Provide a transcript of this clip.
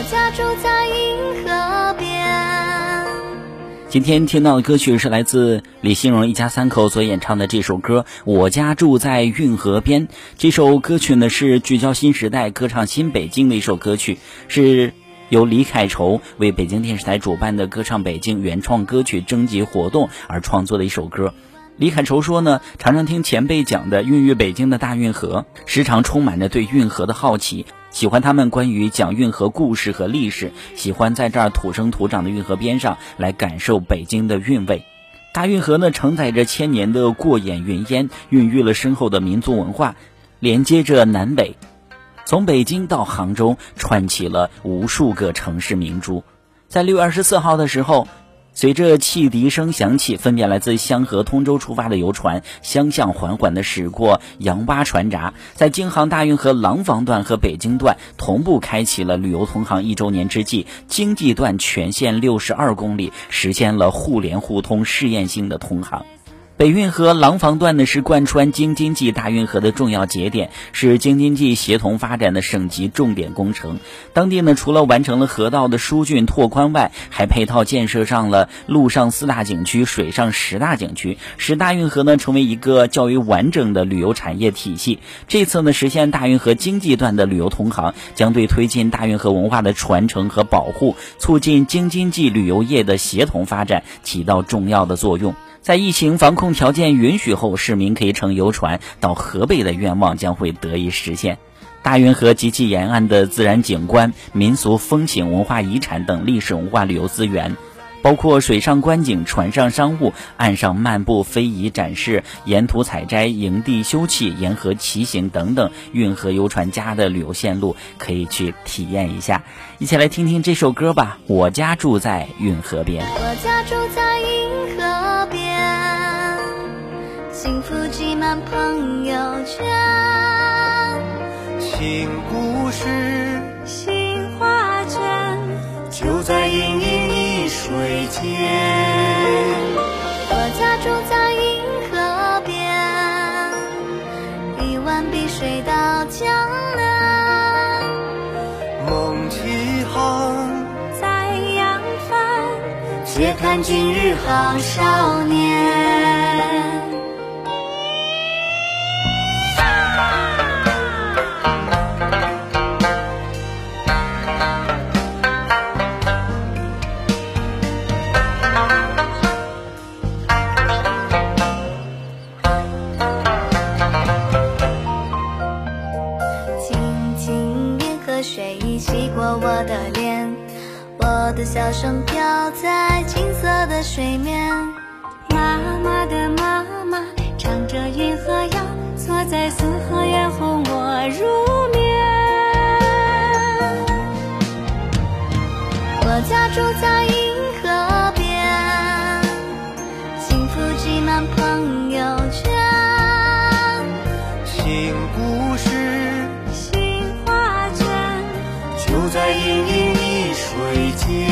我家住在银河边。今天听到的歌曲是来自李新荣一家三口所演唱的这首歌《我家住在运河边》。这首歌曲呢是聚焦新时代、歌唱新北京的一首歌曲，是由李凯愁为北京电视台主办的歌唱北京原创歌曲征集活动而创作的一首歌。李凯愁说呢，常常听前辈讲的孕育北京的大运河，时常充满着对运河的好奇，喜欢他们关于讲运河故事和历史，喜欢在这儿土生土长的运河边上来感受北京的韵味。大运河呢，承载着千年的过眼云烟，孕育了深厚的民族文化，连接着南北，从北京到杭州，串起了无数个城市明珠。在六月二十四号的时候。随着汽笛声响起，分别来自香河、通州出发的游船相向缓缓地驶过杨洼船闸，在京杭大运河廊坊段和北京段同步开启了旅游同行一周年之际，经济段全线六十二公里实现了互联互通试验性的通航。北运河廊坊段呢是贯穿京津冀大运河的重要节点，是京津冀协同发展的省级重点工程。当地呢除了完成了河道的疏浚拓宽外，还配套建设上了陆上四大景区、水上十大景区，使大运河呢成为一个较为完整的旅游产业体系。这次呢实现大运河经济段的旅游通航，将对推进大运河文化的传承和保护，促进京津冀旅游业的协同发展起到重要的作用。在疫情防控条件允许后，市民可以乘游船到河北的愿望将会得以实现。大运河及其沿岸的自然景观、民俗风情、文化遗产等历史文化旅游资源，包括水上观景、船上商务、岸上漫步、非遗展示、沿途采摘、营地休憩、沿河骑行等等运河游船家的旅游线路，可以去体验一下。一起来听听这首歌吧。我家住在运河边。我家住在银河挤满朋友圈。新故事新画卷，就在盈盈一水间。我家住在银河边，一湾碧水到江南。梦起航，在扬帆，且看今日好少年。水已洗过我的脸，我的笑声飘在金色的水面。妈妈的妈妈唱着银河谣，坐在四合院哄我一水